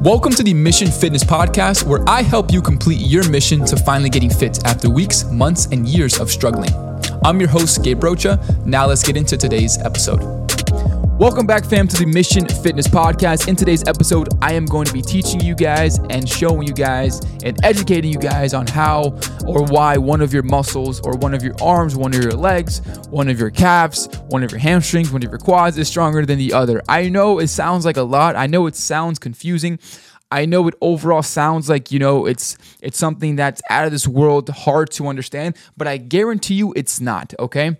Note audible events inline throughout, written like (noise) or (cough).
Welcome to the Mission Fitness Podcast, where I help you complete your mission to finally getting fit after weeks, months, and years of struggling. I'm your host, Gabe Rocha. Now let's get into today's episode. Welcome back, fam, to the Mission Fitness Podcast. In today's episode, I am going to be teaching you guys and showing you guys and educating you guys on how or why one of your muscles or one of your arms, one of your legs, one of your calves, one of your hamstrings, one of your quads is stronger than the other. I know it sounds like a lot. I know it sounds confusing. I know it overall sounds like, you know, it's it's something that's out of this world, hard to understand, but I guarantee you it's not, okay?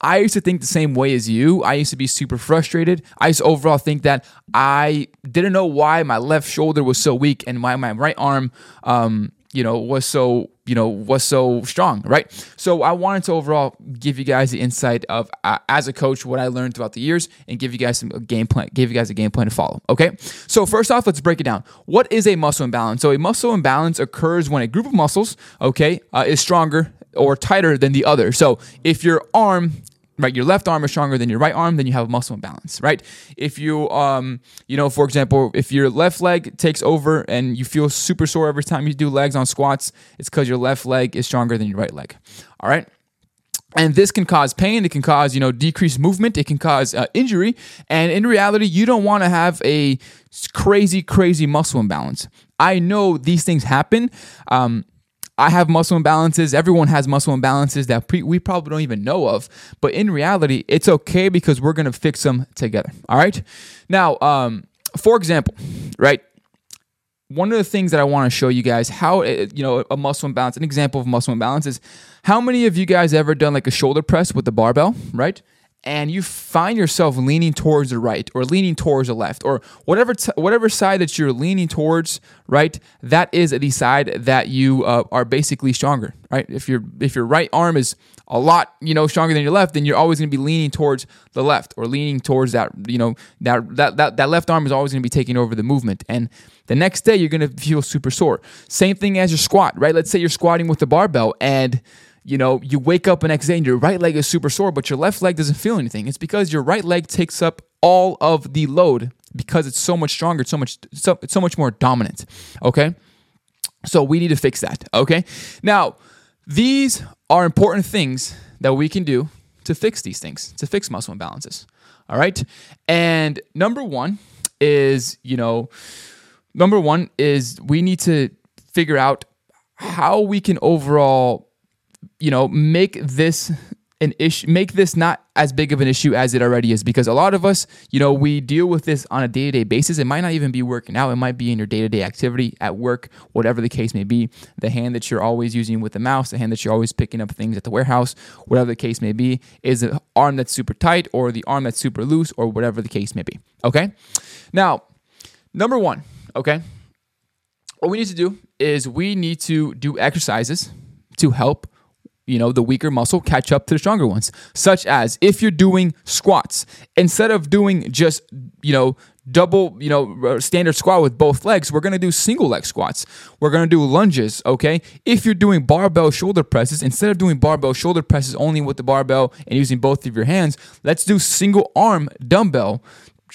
I used to think the same way as you. I used to be super frustrated. I used to overall think that I didn't know why my left shoulder was so weak and why my right arm um, you know, was so you know was so strong right? So i wanted to overall give you guys the insight of uh, as a coach what i learned throughout the years and give you guys some game plan give you guys a game plan to follow okay? So first off let's break it down. What is a muscle imbalance? So a muscle imbalance occurs when a group of muscles okay uh, is stronger or tighter than the other. So if your arm right? Your left arm is stronger than your right arm then you have a muscle imbalance right? If you um you know for example if your left leg takes over and you feel super sore every time you do legs on squats it's because your left leg is stronger than your right leg all right? And this can cause pain. It can cause you know decreased movement. It can cause uh, injury. And in reality you don't want to have a crazy crazy muscle imbalance. I know these things happen um, I have muscle imbalances. Everyone has muscle imbalances that pre- we probably don't even know of. But in reality, it's okay because we're going to fix them together. All right. Now, um, for example, right? One of the things that I want to show you guys how, uh, you know, a muscle imbalance, an example of muscle imbalance is how many of you guys ever done like a shoulder press with the barbell, right? And you find yourself leaning towards the right or leaning towards the left or whatever t- whatever side that you're leaning towards right that is the side that you uh, are basically stronger right? If your if your right arm is a lot you know stronger than your left then you're always going to be leaning towards the left or leaning towards that you know that that that, that left arm is always going to be taking over the movement. And the next day you're going to feel super sore. Same thing as your squat right? Let's say you're squatting with the barbell and you know, you wake up the next day and your right leg is super sore, but your left leg doesn't feel anything. It's because your right leg takes up all of the load because it's so much stronger, it's so much, so, it's so much more dominant. Okay. So we need to fix that. Okay. Now, these are important things that we can do to fix these things, to fix muscle imbalances. All right. And number one is, you know, number one is we need to figure out how we can overall you know, make this an issue make this not as big of an issue as it already is because a lot of us you know we deal with this on a day-to-day basis. It might not even be working out. It might be in your day-to-day activity at work whatever the case may be. The hand that you're always using with the mouse the hand that you're always picking up things at the warehouse whatever the case may be is an arm that's super tight or the arm that's super loose or whatever the case may be okay? Now number one okay what we need to do is we need to do exercises to help you know, the weaker muscle catch up to the stronger ones. Such as if you're doing squats, instead of doing just, you know, double, you know, standard squat with both legs, we're gonna do single leg squats. We're gonna do lunges, okay? If you're doing barbell shoulder presses, instead of doing barbell shoulder presses only with the barbell and using both of your hands, let's do single arm dumbbell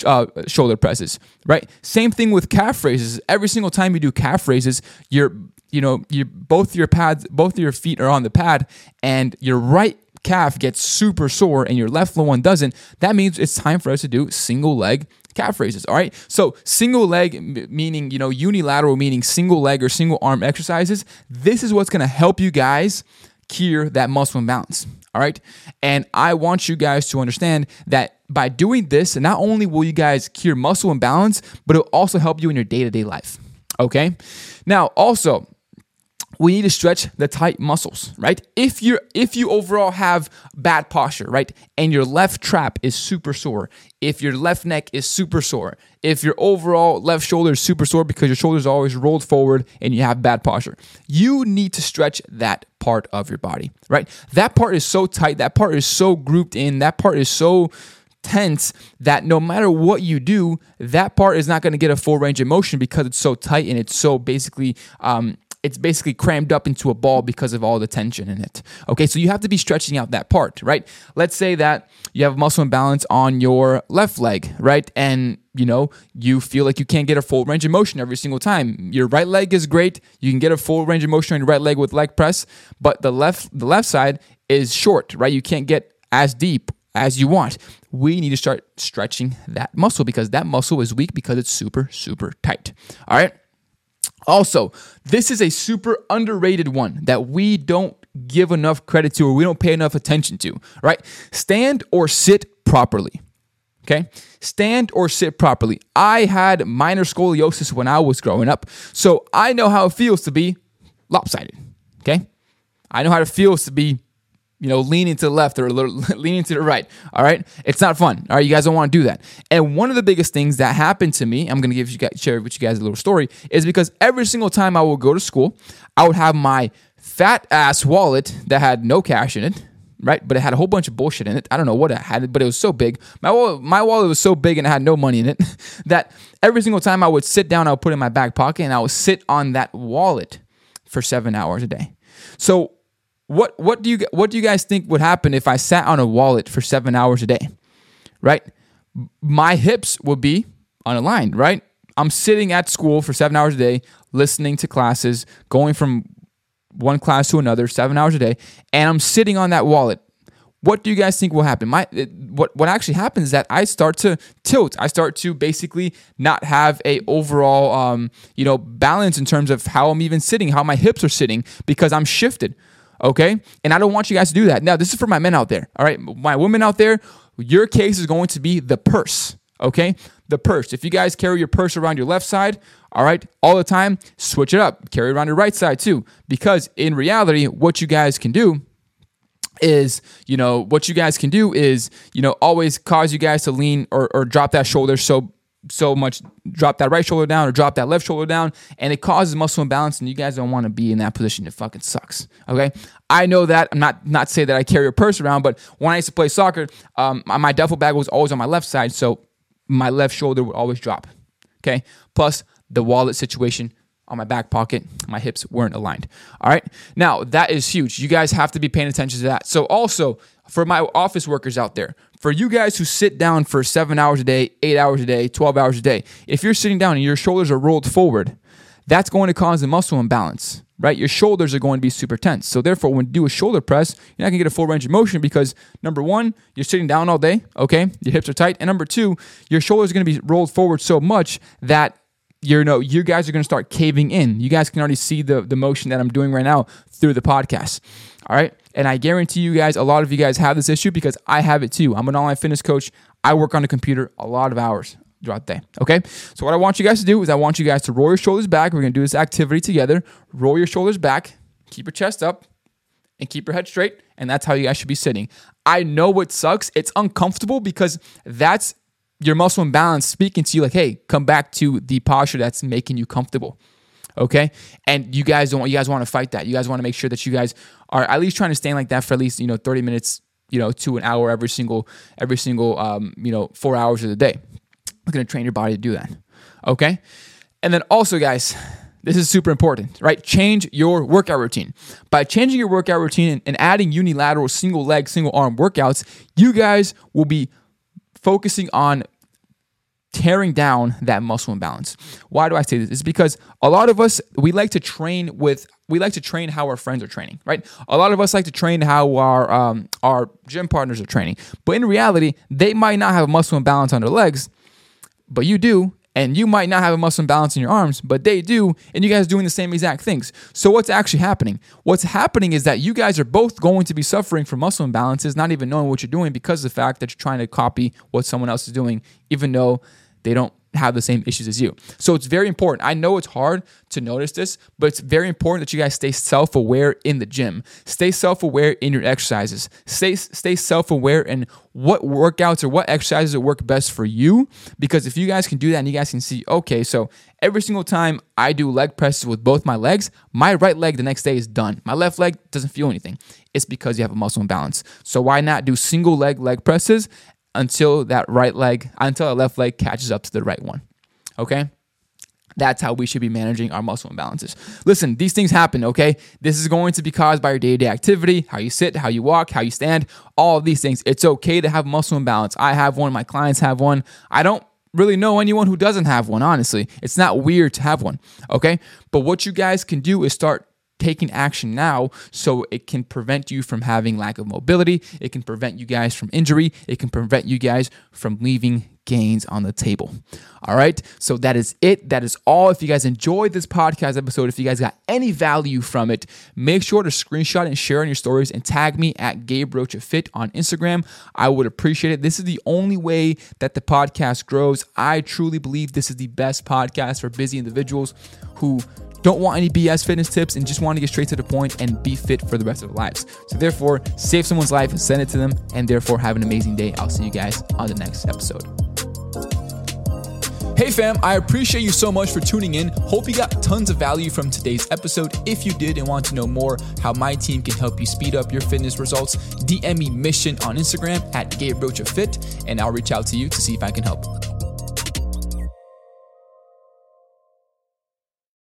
uh, shoulder presses, right? Same thing with calf raises. Every single time you do calf raises, you're you know, you both your pads, both your feet are on the pad, and your right calf gets super sore and your left one doesn't, that means it's time for us to do single leg calf raises. All right. So single leg meaning, you know, unilateral meaning single leg or single arm exercises. This is what's going to help you guys cure that muscle imbalance. All right. And I want you guys to understand that by doing this, not only will you guys cure muscle imbalance, but it'll also help you in your day to day life. Okay. Now, also, we need to stretch the tight muscles, right? If you if you overall have bad posture, right? And your left trap is super sore, if your left neck is super sore, if your overall left shoulder is super sore because your shoulders are always rolled forward and you have bad posture, you need to stretch that part of your body, right? That part is so tight, that part is so grouped in, that part is so tense that no matter what you do, that part is not going to get a full range of motion because it's so tight and it's so basically um, it's basically crammed up into a ball because of all the tension in it. Okay, so you have to be stretching out that part, right? Let's say that you have muscle imbalance on your left leg, right? And you know, you feel like you can't get a full range of motion every single time. Your right leg is great. You can get a full range of motion on your right leg with leg press, but the left the left side is short, right? You can't get as deep as you want. We need to start stretching that muscle because that muscle is weak because it's super super tight. All right? Also, this is a super underrated one that we don't give enough credit to or we don't pay enough attention to, right? Stand or sit properly. Okay? Stand or sit properly. I had minor scoliosis when I was growing up, so I know how it feels to be lopsided. Okay? I know how it feels to be you know, leaning to the left or (laughs) leaning to the right. All right. It's not fun. All right. You guys don't want to do that. And one of the biggest things that happened to me, I'm going to give you guys, share with you guys a little story, is because every single time I would go to school, I would have my fat ass wallet that had no cash in it. Right, but it had a whole bunch of bullshit in it. I don't know what it had, but it was so big. My wallet, my wallet was so big and it had no money in it (laughs) that every single time I would sit down, I would put it in my back pocket and I would sit on that wallet for seven hours a day. So what what do you what do you guys think would happen if I sat on a wallet for seven hours a day? Right, my hips would be unaligned. Right, I'm sitting at school for seven hours a day, listening to classes, going from one class to another, seven hours a day, and I'm sitting on that wallet. What do you guys think will happen? My what what actually happens is that I start to tilt. I start to basically not have a overall um, you know balance in terms of how I'm even sitting, how my hips are sitting because I'm shifted okay? And I don't want you guys to do that. Now, this is for my men out there, all right? My women out there, your case is going to be the purse, okay? The purse. If you guys carry your purse around your left side, all right, all the time, switch it up. Carry it around your right side too. Because in reality, what you guys can do is you know what you guys can do is you know always cause you guys to lean or, or drop that shoulder so so much drop that right shoulder down or drop that left shoulder down and it causes muscle imbalance and you guys don't want to be in that position. It fucking sucks okay? I know that i'm not not say that i carry a purse around but when i used to play soccer um, my duffel bag was always on my left side so my left shoulder would always drop okay? Plus the wallet situation on my back pocket my hips weren't aligned all right now that is huge you guys have to be paying attention to that so also for my office workers out there for you guys who sit down for seven hours a day, eight hours a day, 12 hours a day, if you're sitting down and your shoulders are rolled forward, that's going to cause a muscle imbalance, right? Your shoulders are going to be super tense. So therefore, when you do a shoulder press, you're not gonna get a full range of motion because number one, you're sitting down all day, okay? Your hips are tight. And number two, your shoulders are gonna be rolled forward so much that you know you guys are gonna start caving in. You guys can already see the, the motion that I'm doing right now through the podcast. All right. And I guarantee you guys, a lot of you guys have this issue because I have it too. I'm an online fitness coach. I work on a computer a lot of hours throughout the day. Okay. So, what I want you guys to do is I want you guys to roll your shoulders back. We're going to do this activity together. Roll your shoulders back, keep your chest up, and keep your head straight. And that's how you guys should be sitting. I know it sucks. It's uncomfortable because that's your muscle imbalance speaking to you like, hey, come back to the posture that's making you comfortable okay and you guys don't you guys want to fight that you guys want to make sure that you guys are at least trying to stand like that for at least you know 30 minutes you know to an hour every single every single um, you know four hours of the day i'm going to train your body to do that okay and then also guys this is super important, right? Change your workout routine. By changing your workout routine and adding unilateral single leg, single arm workouts, you guys will be focusing on tearing down that muscle imbalance. Why do I say this? It's because a lot of us we like to train with we like to train how our friends are training, right? A lot of us like to train how our um, our gym partners are training, but in reality, they might not have a muscle imbalance on their legs, but you do, and you might not have a muscle imbalance in your arms, but they do, and you guys doing the same exact things. So what's actually happening? What's happening is that you guys are both going to be suffering from muscle imbalances, not even knowing what you're doing because of the fact that you're trying to copy what someone else is doing, even though they don't have the same issues as you. So it's very important. I know it's hard to notice this, but it's very important that you guys stay self-aware in the gym. Stay self-aware in your exercises. Stay stay self-aware in what workouts or what exercises work best for you because if you guys can do that and you guys can see, okay, so every single time I do leg presses with both my legs, my right leg the next day is done. My left leg doesn't feel anything. It's because you have a muscle imbalance. So why not do single leg leg presses until that right leg, until that left leg catches up to the right one. Okay? That's how we should be managing our muscle imbalances. Listen, these things happen, okay? This is going to be caused by your day to day activity, how you sit, how you walk, how you stand, all of these things. It's okay to have muscle imbalance. I have one, my clients have one. I don't really know anyone who doesn't have one, honestly. It's not weird to have one, okay? But what you guys can do is start taking action now so it can prevent you from having lack of mobility. It can prevent you guys from injury. It can prevent you guys from leaving gains on the table. All right. So that is it. That is all. If you guys enjoyed this podcast episode, if you guys got any value from it, make sure to screenshot and share on your stories and tag me at Gabe Rocha Fit on Instagram. I would appreciate it. This is the only way that the podcast grows. I truly believe this is the best podcast for busy individuals who don't want any BS fitness tips and just want to get straight to the point and be fit for the rest of their lives. So, therefore, save someone's life and send it to them, and therefore, have an amazing day. I'll see you guys on the next episode. Hey fam, I appreciate you so much for tuning in. Hope you got tons of value from today's episode. If you did and want to know more how my team can help you speed up your fitness results, DM me mission on Instagram at Gabe Rocha Fit, and I'll reach out to you to see if I can help.